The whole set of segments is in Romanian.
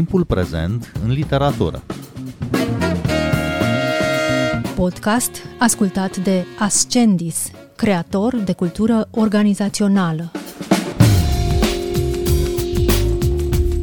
timpul prezent în literatură. Podcast ascultat de Ascendis, creator de cultură organizațională.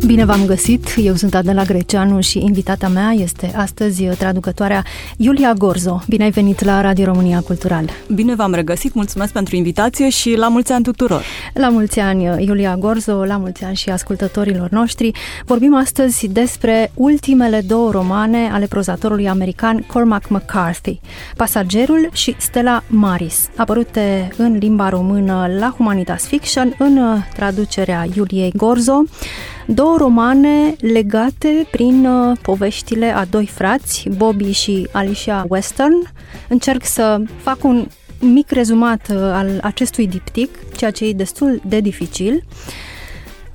Bine v-am găsit! Eu sunt Adela Greceanu și invitata mea este astăzi traducătoarea Iulia Gorzo. Bine ai venit la Radio România Cultural! Bine v-am regăsit, mulțumesc pentru invitație și la mulți ani tuturor! La mulți ani, Iulia Gorzo, la mulți ani și ascultătorilor noștri. Vorbim astăzi despre ultimele două romane ale prozatorului american Cormac McCarthy, Pasagerul și Stella Maris, apărute în limba română la Humanitas Fiction în traducerea Iuliei Gorzo două romane legate prin uh, poveștile a doi frați, Bobby și Alicia Western. Încerc să fac un mic rezumat uh, al acestui diptic, ceea ce e destul de dificil.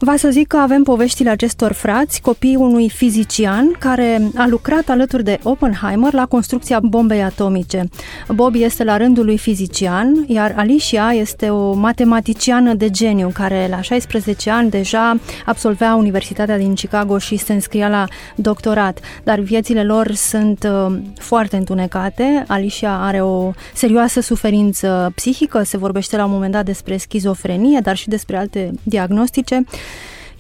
Va să zic că avem poveștile acestor frați, copii unui fizician care a lucrat alături de Oppenheimer la construcția bombei atomice. Bobby este la rândul lui fizician, iar Alicia este o matematiciană de geniu care la 16 ani deja absolvea Universitatea din Chicago și se înscria la doctorat, dar viețile lor sunt uh, foarte întunecate. Alicia are o serioasă suferință psihică, se vorbește la un moment dat despre schizofrenie, dar și despre alte diagnostice.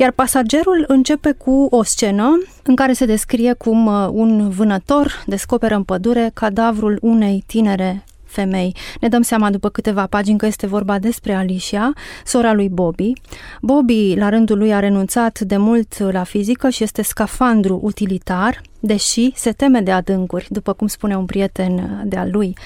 Iar pasagerul începe cu o scenă în care se descrie cum uh, un vânător descoperă în pădure cadavrul unei tinere femei. Ne dăm seama după câteva pagini că este vorba despre Alicia, sora lui Bobby. Bobby, la rândul lui, a renunțat de mult la fizică și este scafandru utilitar, deși se teme de adâncuri, după cum spune un prieten de-al lui.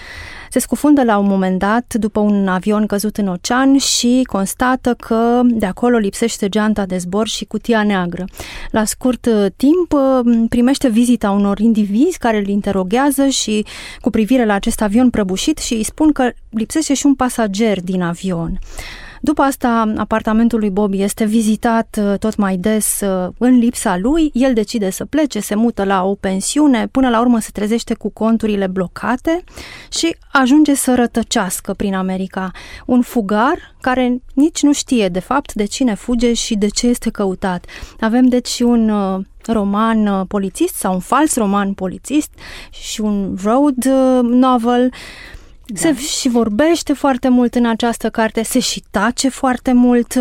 Se scufundă la un moment dat după un avion căzut în ocean și constată că de acolo lipsește geanta de zbor și cutia neagră. La scurt uh, timp uh, primește vizita unor indivizi care îl interoghează și cu privire la acest avion prăbușit și îi spun că lipsește și un pasager din avion. După asta, apartamentul lui Bobby este vizitat uh, tot mai des uh, în lipsa lui. El decide să plece, se mută la o pensiune, până la urmă se trezește cu conturile blocate și ajunge să rătăcească prin America. Un fugar care nici nu știe, de fapt, de cine fuge și de ce este căutat. Avem, deci, și un uh, roman polițist sau un fals roman polițist și un road novel da. Se și vorbește foarte mult în această carte, se și tace foarte mult.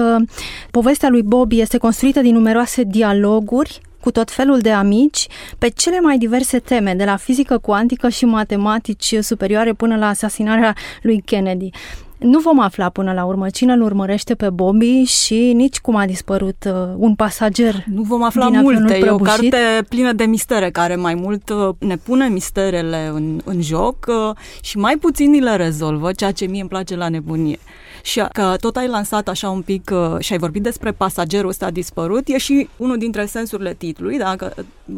Povestea lui Bobby este construită din numeroase dialoguri cu tot felul de amici pe cele mai diverse teme, de la fizică cuantică și matematici superioare până la asasinarea lui Kennedy. Nu vom afla până la urmă cine îl urmărește pe Bobby și nici cum a dispărut uh, un pasager. Nu vom afla din multe. E o carte plină de mistere care mai mult uh, ne pune misterele în, în joc uh, și mai puțin ni le rezolvă, ceea ce mie îmi place la nebunie și că tot ai lansat așa un pic uh, și ai vorbit despre pasagerul ăsta dispărut, e și unul dintre sensurile titlului, da? că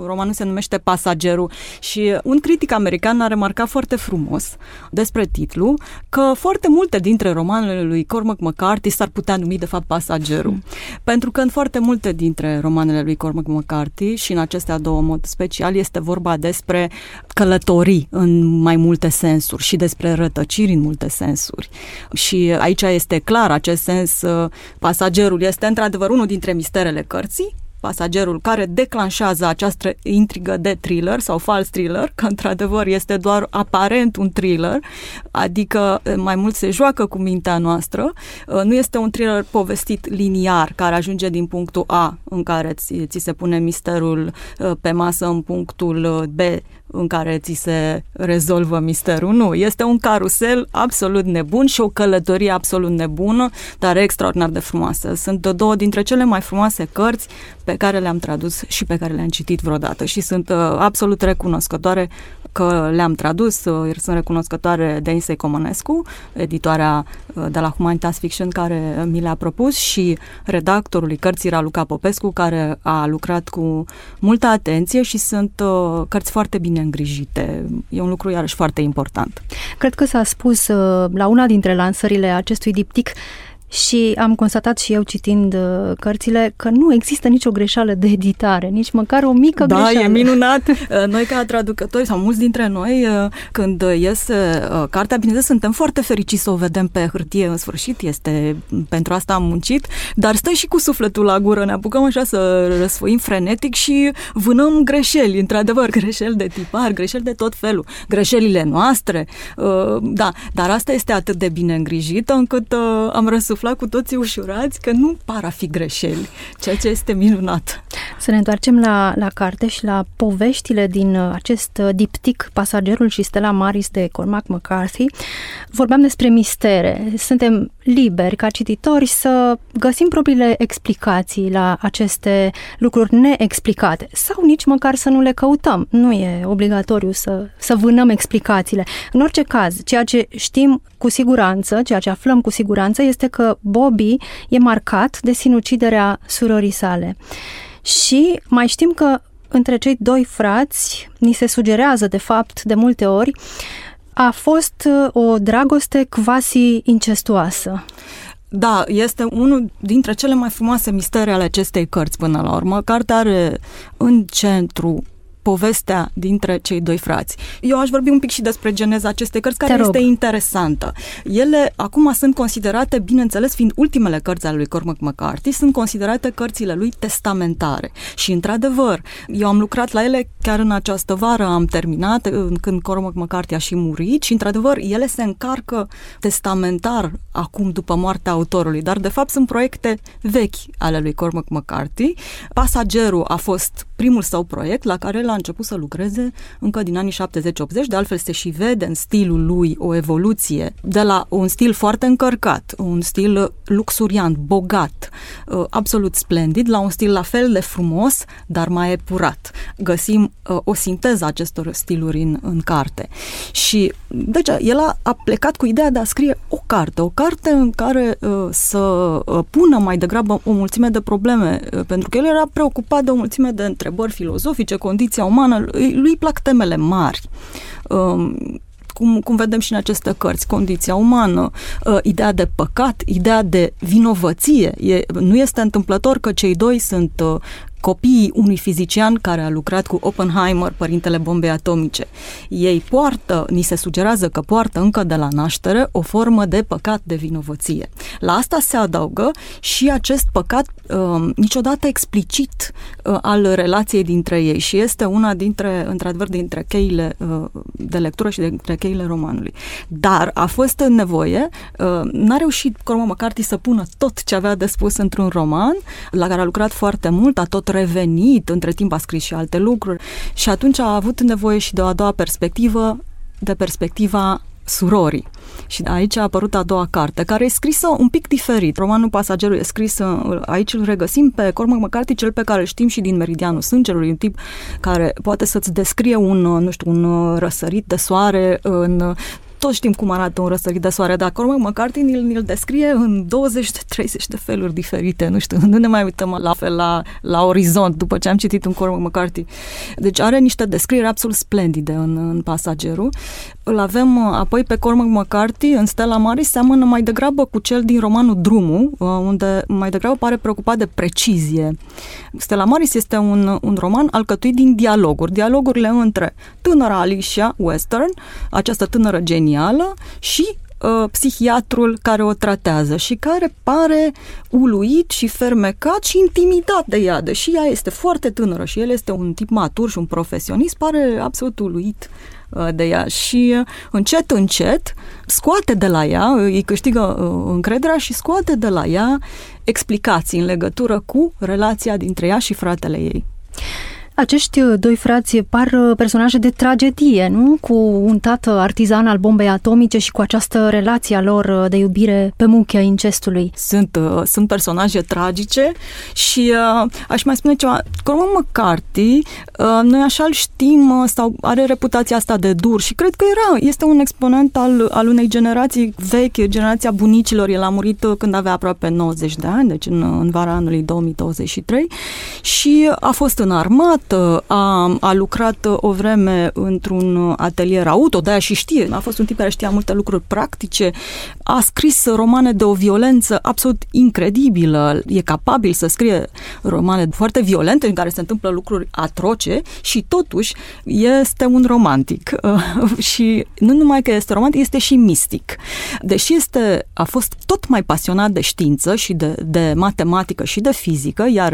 romanul se numește Pasagerul și un critic american a remarcat foarte frumos despre titlu că foarte multe dintre romanele lui Cormac McCarthy s-ar putea numi de fapt Pasagerul. Mm. Pentru că în foarte multe dintre romanele lui Cormac McCarthy și în acestea două mod special este vorba despre călătorii în mai multe sensuri și despre rătăciri în multe sensuri. Și aici este clar acest sens, uh, pasagerul. Este într-adevăr unul dintre misterele cărții, pasagerul care declanșează această intrigă de thriller sau fals thriller, că într-adevăr este doar aparent un thriller, adică uh, mai mult se joacă cu mintea noastră, uh, nu este un thriller povestit liniar care ajunge din punctul A în care ți, ți se pune misterul pe masă în punctul B în care ți se rezolvă misterul. Nu, este un carusel absolut nebun și o călătorie absolut nebună, dar extraordinar de frumoasă. Sunt două dintre cele mai frumoase cărți pe care le-am tradus și pe care le-am citit vreodată și sunt uh, absolut recunoscătoare că le-am tradus. Uh, sunt recunoscătoare Denisei Comănescu, editoarea uh, de la Humanitas Fiction, care mi le-a propus și redactorului cărții Raluca Popescu, care a lucrat cu multă atenție și sunt uh, cărți foarte bine îngrijite. E un lucru iarăși foarte important. Cred că s-a spus uh, la una dintre lansările acestui diptic și am constatat și eu citind uh, cărțile că nu există nicio greșeală de editare, nici măcar o mică da, greșeală. Da, e minunat. Uh, noi ca traducători sau mulți dintre noi, uh, când iese cartea, bineînțeles, suntem foarte fericiți să o vedem pe hârtie. În sfârșit, este pentru asta am muncit, dar stai și cu sufletul la gură, ne apucăm așa să răsfoim frenetic și vânăm greșeli, într-adevăr, greșeli de tipar, greșeli de tot felul, greșelile noastre, da, dar asta este atât de bine îngrijită încât am răsuflat sufla cu toții ușurați că nu par a fi greșeli, ceea ce este minunat. Să ne întoarcem la, la carte și la poveștile din uh, acest uh, diptic Pasagerul și Stella Maris de Cormac McCarthy. Vorbeam despre mistere. Suntem liberi ca cititori să găsim propriile explicații la aceste lucruri neexplicate sau nici măcar să nu le căutăm. Nu e obligatoriu să, să vânăm explicațiile. În orice caz, ceea ce știm cu siguranță, ceea ce aflăm cu siguranță este că Bobby e marcat de sinuciderea surorii sale. Și mai știm că între cei doi frați ni se sugerează, de fapt, de multe ori, a fost uh, o dragoste quasi incestuoasă. Da, este unul dintre cele mai frumoase mistere ale acestei cărți până la urmă. Cartea are în centru povestea dintre cei doi frați. Eu aș vorbi un pic și despre geneza acestei cărți, care este interesantă. Ele acum sunt considerate, bineînțeles, fiind ultimele cărți ale lui Cormac McCarthy, sunt considerate cărțile lui testamentare. Și, într-adevăr, eu am lucrat la ele chiar în această vară, am terminat, când Cormac McCarthy a și murit și, într-adevăr, ele se încarcă testamentar acum după moartea autorului, dar, de fapt, sunt proiecte vechi ale lui Cormac McCarthy. Pasagerul a fost primul său proiect la care l-a început să lucreze încă din anii 70-80, de altfel se și vede în stilul lui o evoluție de la un stil foarte încărcat, un stil luxuriant, bogat, uh, absolut splendid, la un stil la fel de frumos, dar mai epurat. Găsim uh, o sinteză a acestor stiluri în, în carte. Și, deci, el a, a plecat cu ideea de a scrie o carte, o carte în care uh, să pună mai degrabă o mulțime de probleme, pentru că el era preocupat de o mulțime de întrebări filozofice, condiția umană, lui plac temele mari. Um, cum, cum vedem și în aceste cărți, condiția umană, uh, ideea de păcat, ideea de vinovăție. E, nu este întâmplător că cei doi sunt uh, copiii unui fizician care a lucrat cu Oppenheimer, părintele bombei atomice. Ei poartă, ni se sugerează că poartă încă de la naștere o formă de păcat de vinovăție. La asta se adaugă și acest păcat uh, niciodată explicit uh, al relației dintre ei și este una dintre, într-adevăr, dintre cheile uh, de lectură și dintre cheile romanului. Dar a fost nevoie, uh, n-a reușit Cormac McCarthy să pună tot ce avea de spus într-un roman, la care a lucrat foarte mult, a tot revenit, între timp a scris și alte lucruri și atunci a avut nevoie și de o a doua perspectivă, de perspectiva surorii. Și aici a apărut a doua carte, care e scrisă un pic diferit. Romanul Pasagerul e scris, aici îl regăsim pe Cormac McCarthy, cel pe care îl știm și din Meridianul Sângerului, un tip care poate să-ți descrie un, nu știu, un răsărit de soare în toți știm cum arată un răsărit de soare, dar Cormac McCarthy ni-l, ni-l descrie în 20-30 de feluri diferite, nu știu, nu ne mai uităm la fel la, la orizont după ce am citit un Cormac McCarthy. Deci are niște descrieri absolut splendide în, în pasagerul. Îl avem uh, apoi pe Cormac McCarthy în Stella Maris, seamănă mai degrabă cu cel din romanul Drumul, uh, unde mai degrabă pare preocupat de precizie. Stella Maris este un, un roman alcătuit din dialoguri, dialogurile între tânăra Alicia Western, această tânără genială, și uh, psihiatrul care o tratează și care pare uluit și fermecat și intimidat de ea, deși ea este foarte tânără și el este un tip matur și un profesionist, pare absolut uluit uh, de ea și uh, încet, încet scoate de la ea, îi câștigă uh, încrederea și scoate de la ea explicații în legătură cu relația dintre ea și fratele ei. Acești uh, doi frați par uh, personaje de tragedie, nu? Cu un tată artizan al bombei atomice și cu această relație a lor uh, de iubire pe muchea incestului. Sunt, sunt personaje tragice și uh, aș mai spune ceva. Cormac McCarthy, uh, noi așa îl știm uh, sau are reputația asta de dur și cred că era, este un exponent al, al unei generații vechi, generația bunicilor. El a murit când avea aproape 90 de ani, deci în, în vara anului 2023 și a fost în armată, uh, a, a lucrat uh, o vreme într-un atelier auto, de-aia și știe, a fost un tip care știa multe lucruri practice, a scris romane de o violență absolut incredibilă, e capabil să scrie romane foarte violente în care se întâmplă lucruri atroce și totuși este un romantic. și nu numai că este romantic, este și mistic. Deși este, a fost tot mai pasionat de știință și de, de matematică și de fizică, iar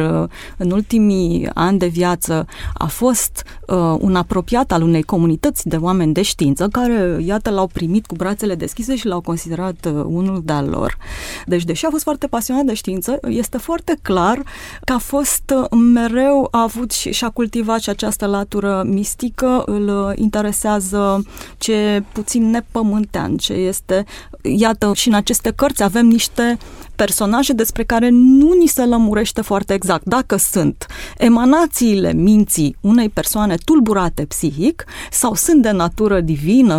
în ultimii ani de viață a fost uh, un apropiat al unei comunități de oameni de știință care, iată, l-au primit cu brațele deschise și l-au considerat uh, unul de-al lor. Deci, deși a fost foarte pasionat de știință, este foarte clar că a fost uh, mereu, a avut și, și a cultivat și această latură mistică, îl uh, interesează ce puțin nepământean, ce este, iată, și în aceste cărți avem niște personaje despre care nu ni se lămurește foarte exact. Dacă sunt emanațiile minții unei persoane tulburate psihic sau sunt de natură divină,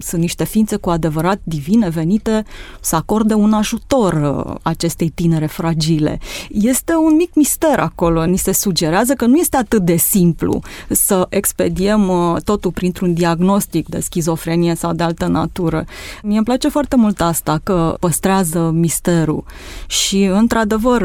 sunt niște ființe cu adevărat divine venite să acorde un ajutor uh, acestei tinere fragile. Este un mic mister acolo, ni se sugerează că nu este atât de simplu să expediem uh, totul printr-un diagnostic de schizofrenie sau de altă natură. Mie îmi place foarte mult asta, că păstrează misterul și, într-adevăr,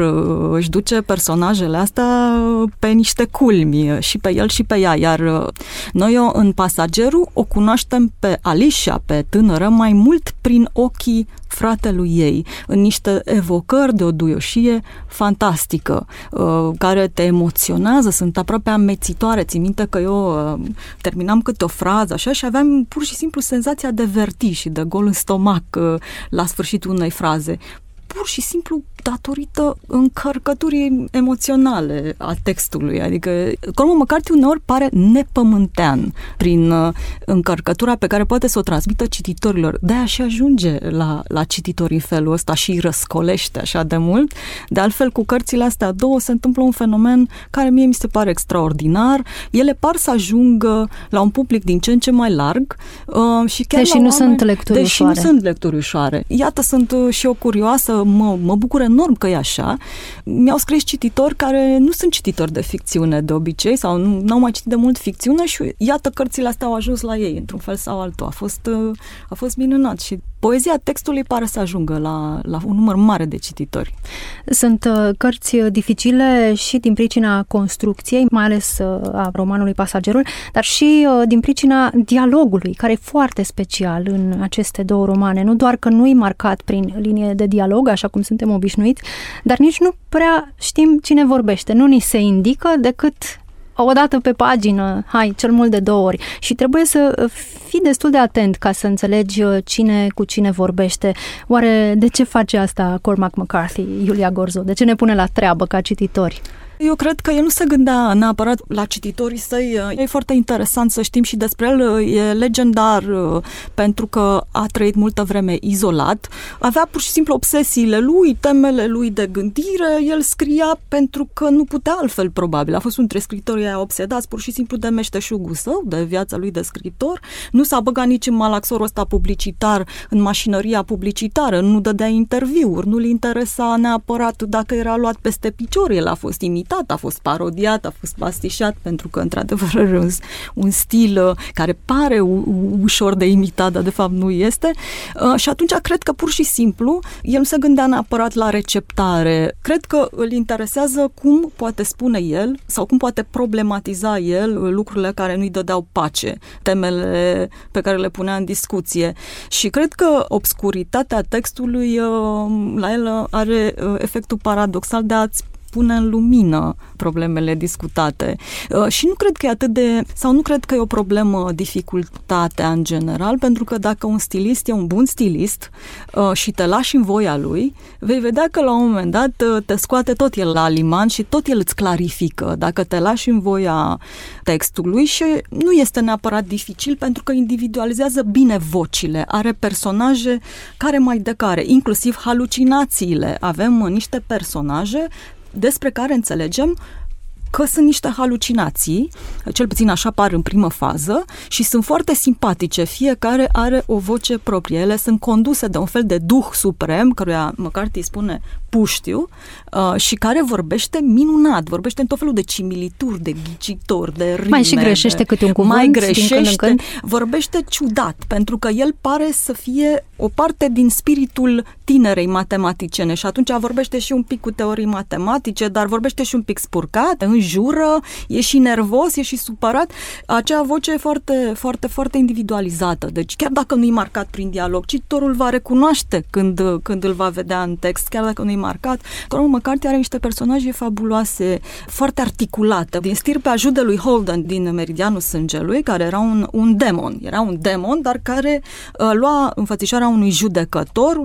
își duce personajele astea pe niște culmi, și pe el și pe ea, iar noi în Pasagerul o cunoaștem pe Alicia, pe tânără, mai mult prin ochii fratelui ei, în niște evocări de o duioșie fantastică, care te emoționează, sunt aproape amețitoare. Țin minte că eu terminam câte o frază așa și aveam pur și simplu senzația de vertij și de gol în stomac la sfârșitul unei fraze pur și simplu datorită încărcăturii emoționale a textului. Adică Cormac McCarthy uneori pare nepământean prin uh, încărcătura pe care poate să o transmită cititorilor. De aia și ajunge la, la cititori în felul ăsta și îi răscolește așa de mult. De altfel, cu cărțile astea două se întâmplă un fenomen care mie mi se pare extraordinar. Ele par să ajungă la un public din ce în ce mai larg uh, și chiar Deși nu oameni, sunt lecturi deși ușoare. nu sunt lecturi ușoare. Iată, sunt uh, și eu curioasă, mă, mă bucură enorm că e așa. Mi-au scris cititori care nu sunt cititori de ficțiune de obicei sau nu au mai citit de mult ficțiune și iată cărțile astea au ajuns la ei într-un fel sau altul. A fost, uh, a fost minunat și poezia textului pare să ajungă la, la un număr mare de cititori. Sunt uh, cărți dificile și din pricina construcției, mai ales uh, a romanului Pasagerul, dar și din pricina dialogului, care e foarte special în aceste două romane. Nu doar că nu e marcat prin linie de dialog, așa cum suntem obișnuiți, dar nici nu prea știm cine vorbește. Nu ni se indică decât o dată pe pagină, hai, cel mult de două ori. Și trebuie să fii destul de atent ca să înțelegi uh, cine cu cine vorbește. Oare de ce face asta Cormac McCarthy, Iulia Gorzo? De ce ne pune la treabă ca cititori? Eu cred că el nu se gândea neapărat la cititorii săi. E foarte interesant să știm și despre el. E legendar uh, pentru că a trăit multă vreme izolat. Avea pur și simplu obsesiile lui, temele lui de gândire. El scria pentru că nu putea altfel, probabil. A fost un dintre scritorii aia obsedați pur și simplu de meșteșugul său, de viața lui de scritor. Nu s-a băgat nici în malaxorul ăsta publicitar, în mașinăria publicitară, nu dădea interviuri, nu-l interesa neapărat dacă era luat peste picior, el a fost imitat imitat, a fost parodiat, a fost pastișat, pentru că, într-adevăr, are un, un stil uh, care pare u- ușor de imitat, dar de fapt nu este. Uh, și atunci cred că, pur și simplu, el nu se gândea neapărat la receptare. Cred că îl interesează cum poate spune el sau cum poate problematiza el lucrurile care nu-i dădeau pace, temele pe care le punea în discuție. Și cred că obscuritatea textului uh, la el are efectul paradoxal de a-ți pune în lumină problemele discutate. Uh, și nu cred că e atât de, sau nu cred că e o problemă dificultatea în general, pentru că dacă un stilist e un bun stilist uh, și te lași în voia lui, vei vedea că la un moment dat uh, te scoate tot el la liman și tot el îți clarifică dacă te lași în voia textului și nu este neapărat dificil pentru că individualizează bine vocile, are personaje care mai de care, inclusiv halucinațiile. Avem niște personaje despre care înțelegem că sunt niște halucinații, cel puțin așa par în primă fază, și sunt foarte simpatice. Fiecare are o voce proprie. Ele sunt conduse de un fel de duh suprem, căruia McCarthy spune puștiu uh, și care vorbește minunat, vorbește în tot felul de cimilituri, de ghicitori, de rime. Mai și greșește de, câte un cuvânt Mai greșește, din când în când. vorbește ciudat, pentru că el pare să fie o parte din spiritul tinerei matematiciene și atunci vorbește și un pic cu teorii matematice, dar vorbește și un pic spurcat, înjură, e și nervos, e și supărat. Acea voce e foarte, foarte, foarte individualizată. Deci chiar dacă nu e marcat prin dialog, cititorul va recunoaște când, când îl va vedea în text, chiar dacă nu e marcat. Cormac McCarthy are niște personaje fabuloase, foarte articulate. Din stirpea judelui Holden din Meridianul Sângelui, care era un, un demon. Era un demon, dar care uh, lua înfățișarea unui judecător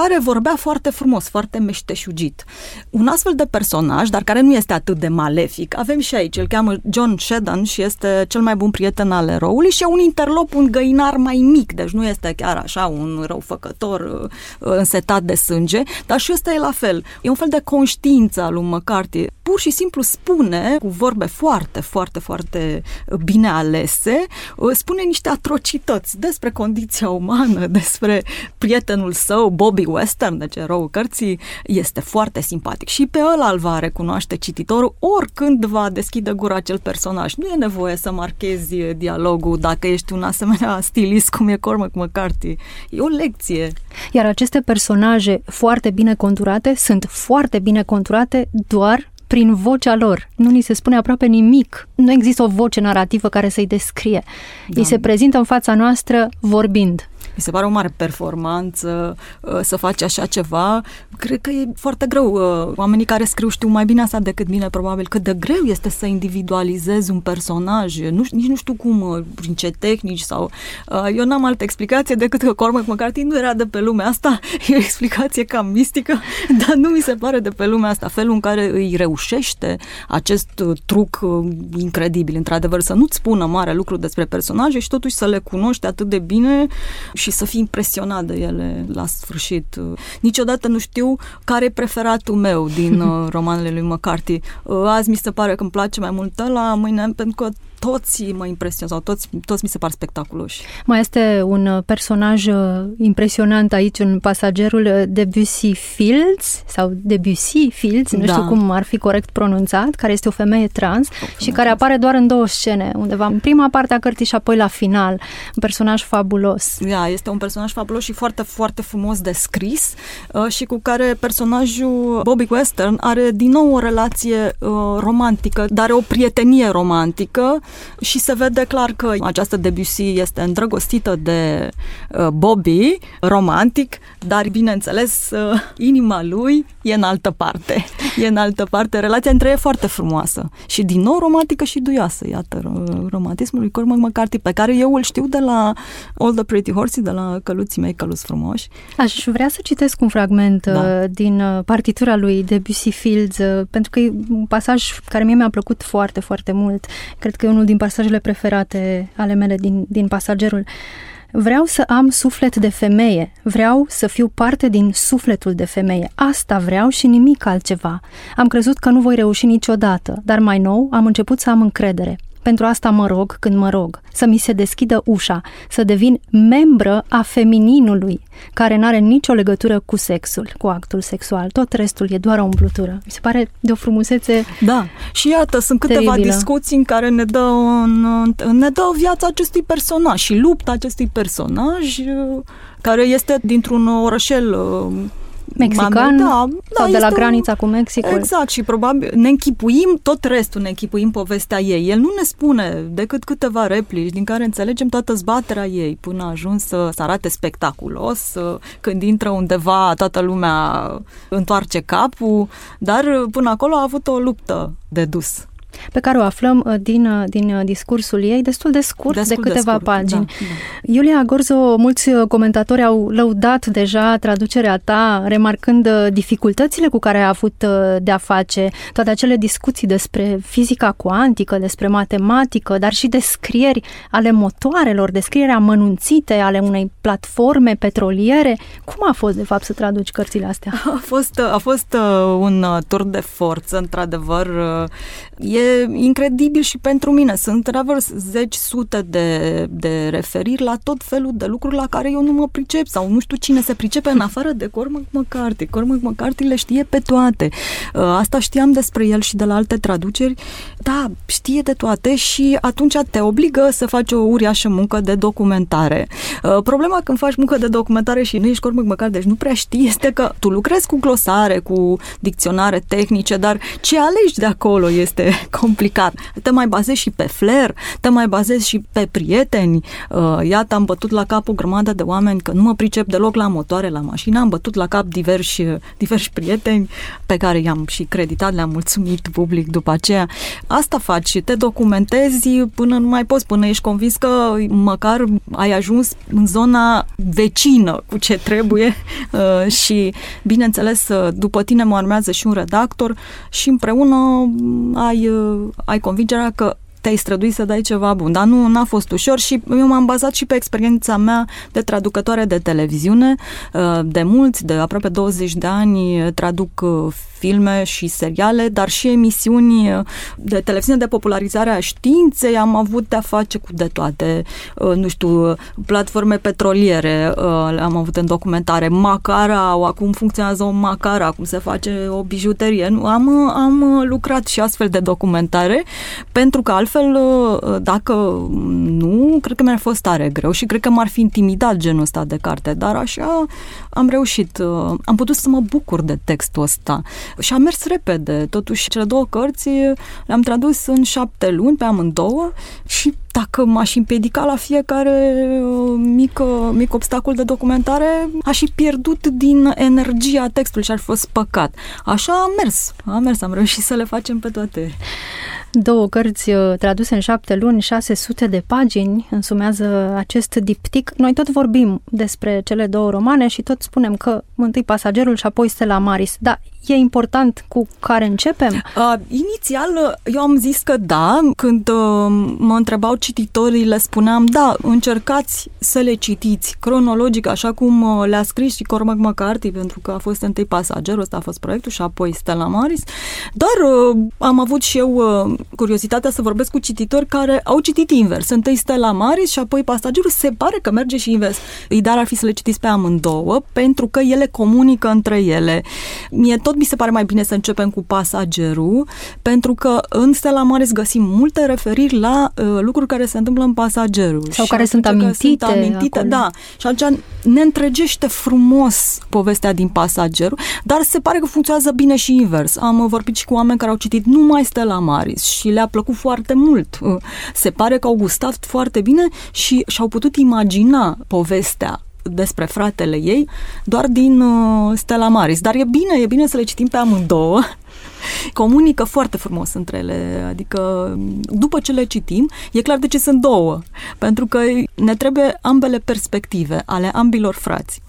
care vorbea foarte frumos, foarte meșteșugit. Un astfel de personaj, dar care nu este atât de malefic, avem și aici, îl cheamă John Shedden și este cel mai bun prieten al eroului și e un interlop, un găinar mai mic, deci nu este chiar așa un răufăcător uh, însetat de sânge, dar și ăsta e la fel. E un fel de conștiință al lui McCarthy. Pur și simplu spune, cu vorbe foarte, foarte, foarte bine alese, uh, spune niște atrocități despre condiția umană, despre prietenul său, Bobby Bobby Western, deci eroul cărții, este foarte simpatic și pe ăla îl va recunoaște cititorul oricând va deschide gura acel personaj. Nu e nevoie să marchezi dialogul dacă ești un asemenea stilist cum e Cormac McCarthy. E o lecție. Iar aceste personaje foarte bine conturate sunt foarte bine conturate doar prin vocea lor. Nu ni se spune aproape nimic. Nu există o voce narrativă care să-i descrie. Da. Ei se prezintă în fața noastră vorbind. Mi se pare o mare performanță uh, să faci așa ceva. Cred că e foarte greu. Uh, oamenii care scriu știu mai bine asta decât mine, probabil, cât de greu este să individualizezi un personaj. Nu, nici nu știu cum, uh, prin ce tehnici sau... Eu n-am altă explicație decât că Cormac McCarthy nu era de pe lumea asta. E o explicație cam mistică, dar nu mi se pare de pe lumea asta. Felul în care îi reușește acest truc incredibil, într-adevăr, să nu-ți spună mare lucru despre personaje și totuși să le cunoști atât de bine și să fii impresionat de ele la sfârșit. Niciodată nu știu care e preferatul meu din uh, romanele lui McCarthy. Uh, azi mi se pare că îmi place mai mult la mâine pentru că toți mă impresionează, toți, toți mi se par spectaculoși. Mai este un uh, personaj uh, impresionant aici, un pasagerul uh, Debussy Fields, sau Debussy Fields, nu da. știu cum ar fi corect pronunțat, care este o femeie trans o femeie și care trans. apare doar în două scene, undeva în prima parte a cărții și apoi la final. Un personaj fabulos. Da, este un personaj fabulos și foarte, foarte frumos descris și cu care personajul Bobby Western are din nou o relație romantică, dar o prietenie romantică și se vede clar că această Debussy este îndrăgostită de uh, Bobby, romantic, dar bineînțeles uh, inima lui e în altă parte. E în altă parte. Relația între ei e foarte frumoasă și din nou romantică și duioasă. Iată, romantismul lui Cormac McCarthy, pe care eu îl știu de la All the Pretty Horses, de la Căluții mei, Căluți frumoși. Aș vrea să citesc un fragment da. Uh, din partitura lui Debussy Fields, pentru că e un pasaj care mie mi-a plăcut foarte, foarte mult. Cred că e unul unul din pasajele preferate ale mele din, din pasagerul. Vreau să am suflet de femeie, vreau să fiu parte din sufletul de femeie. Asta vreau și nimic altceva. Am crezut că nu voi reuși niciodată, dar mai nou am început să am încredere. Pentru asta mă rog când mă rog, să mi se deschidă ușa, să devin membră a femininului, care nu are nicio legătură cu sexul, cu actul sexual. Tot restul e doar o umplutură. Mi se pare de o frumusețe Da, și iată, sunt câteva teribilă. discuții în care ne dă, în, ne dă viața acestui personaj și lupta acestui personaj care este dintr-un orășel mexican da, da, sau de la granița cu Mexicul. Exact și probabil ne închipuim, tot restul ne închipuim povestea ei. El nu ne spune decât câteva replici din care înțelegem toată zbaterea ei până a ajuns să, să arate spectaculos, când intră undeva toată lumea întoarce capul, dar până acolo a avut o luptă de dus pe care o aflăm uh, din, uh, din uh, discursul ei, destul de scurt, destul de câteva de scurt, pagini. Da, da. Iulia Gorzo, mulți comentatori au lăudat deja traducerea ta, remarcând dificultățile cu care a avut de-a face, toate acele discuții despre fizica cuantică, despre matematică, dar și descrieri ale motoarelor, descrieri amănunțite ale unei platforme petroliere. Cum a fost, de fapt, să traduci cărțile astea? A fost, a fost un tur de forță, într-adevăr. E E incredibil și pentru mine. Sunt travers zeci, sute de, de referiri la tot felul de lucruri la care eu nu mă pricep sau nu știu cine se pricepe în afară de Cormac McCarthy. Cormac McCarthy le știe pe toate. Uh, asta știam despre el și de la alte traduceri. Da, știe de toate și atunci te obligă să faci o uriașă muncă de documentare. Uh, problema când faci muncă de documentare și nu ești Cormac McCarthy, deci nu prea știi, este că tu lucrezi cu glosare, cu dicționare tehnice, dar ce alegi de acolo este complicat. Te mai bazezi și pe flair, te mai bazezi și pe prieteni. Uh, iată, am bătut la cap o grămadă de oameni că nu mă pricep deloc la motoare, la mașină, am bătut la cap diversi, diversi prieteni pe care i-am și creditat, le-am mulțumit public după aceea. Asta faci, te documentezi până nu mai poți, până ești convins că măcar ai ajuns în zona vecină cu ce trebuie uh, și, bineînțeles, după tine mă urmează și un redactor și împreună ai, ai convingerea că te-ai străduit să dai ceva bun, dar nu a fost ușor și eu m-am bazat și pe experiența mea de traducătoare de televiziune. Uh, de mulți, de aproape 20 de ani, traduc uh, filme și seriale, dar și emisiuni uh, de televiziune de popularizare a științei. Am avut de-a face cu de toate, nu știu, platforme petroliere, am avut în documentare, Macara, acum funcționează o Macara, cum se face o bijuterie. Am, am lucrat și astfel de documentare, pentru că altfel altfel, uh, dacă nu, cred că mi-ar fost tare greu și cred că m-ar fi intimidat genul ăsta de carte, dar așa am reușit. Uh, am putut să mă bucur de textul ăsta și am mers repede. Totuși, cele două cărți le-am tradus în șapte luni pe amândouă și dacă m-aș împiedica la fiecare uh, mic, mic obstacol de documentare, aș fi pierdut din energia textului și ar fi fost păcat. Așa am mers, am mers, am reușit să le facem pe toate. Două cărți uh, traduse în șapte luni, 600 de pagini, însumează acest diptic. Noi tot vorbim despre cele două romane și tot spunem că întâi Pasagerul și apoi Stella Maris. Dar e important cu care începem? Uh, inițial, eu am zis că da. Când uh, mă întrebau cititorii, le spuneam, da, încercați să le citiți cronologic, așa cum uh, le-a scris și Cormac McCarthy, pentru că a fost întâi pasagerul, ăsta a fost proiectul, și apoi Stella Maris. Dar uh, am avut și eu uh, curiozitatea să vorbesc cu cititori care au citit invers. Întâi Stella Maris și apoi pasagerul. Se pare că merge și invers. Ideal ar fi să le citiți pe amândouă, pentru că ele comunică între ele. Mie tot tot mi se pare mai bine să începem cu pasagerul, pentru că în Stella Maris găsim multe referiri la uh, lucruri care se întâmplă în pasagerul. Sau care sunt amintite. Sunt amintite acolo. da. Și atunci ne întregește frumos povestea din pasagerul, dar se pare că funcționează bine și invers. Am vorbit și cu oameni care au citit numai Stella Maris și le-a plăcut foarte mult. Uh, se pare că au gustat foarte bine și și-au putut imagina povestea despre fratele ei doar din uh, Stella Maris. Dar e bine, e bine să le citim pe amândouă. Comunică foarte frumos între ele, adică după ce le citim, e clar de ce sunt două, pentru că ne trebuie ambele perspective ale ambilor frați.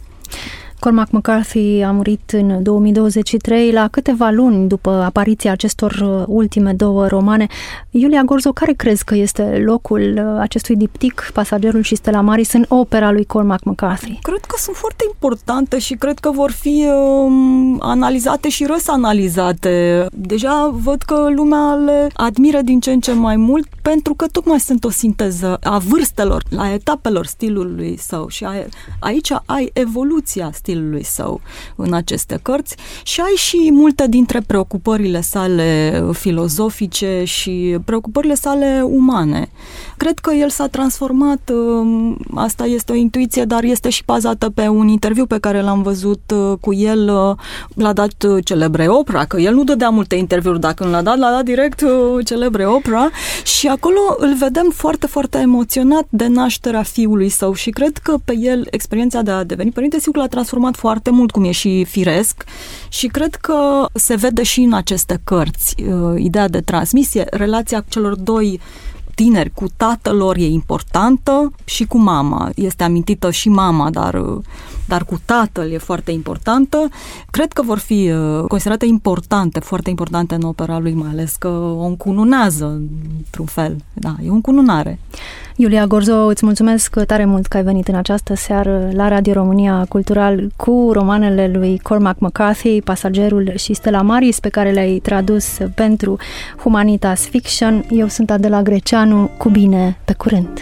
Cormac McCarthy a murit în 2023, la câteva luni după apariția acestor uh, ultime două romane. Iulia Gorzo, care crezi că este locul uh, acestui diptic, Pasagerul și Stella Maris, în opera lui Cormac McCarthy? Cred că sunt foarte importante și cred că vor fi um, analizate și răsanalizate. Deja văd că lumea le admiră din ce în ce mai mult pentru că tocmai sunt o sinteză a vârstelor, a etapelor stilului său și a, aici ai evoluția stilului stilului său în aceste cărți. Și ai și multe dintre preocupările sale filozofice și preocupările sale umane. Cred că el s-a transformat, um, asta este o intuiție, dar este și bazată pe un interviu pe care l-am văzut uh, cu el, uh, l-a dat uh, celebre opera, că el nu dădea multe interviuri, dacă nu l-a dat, l-a dat direct celebre opera. Și acolo îl vedem foarte, foarte emoționat de nașterea fiului său și cred că pe el experiența de a deveni părinte sigur l-a transformat foarte mult, cum e și firesc și cred că se vede și în aceste cărți ideea de transmisie, relația celor doi tineri cu tatăl lor e importantă și cu mama. Este amintită și mama, dar, dar cu tatăl e foarte importantă. Cred că vor fi uh, considerate importante, foarte importante în opera lui, mai ales că o încununează într-un fel. Da, e o încununare. Iulia Gorzo, îți mulțumesc tare mult că ai venit în această seară la Radio România Cultural cu romanele lui Cormac McCarthy, Pasagerul și Stella Maris, pe care le-ai tradus pentru Humanitas Fiction. Eu sunt Adela Greceanu, cu bine, pe curând!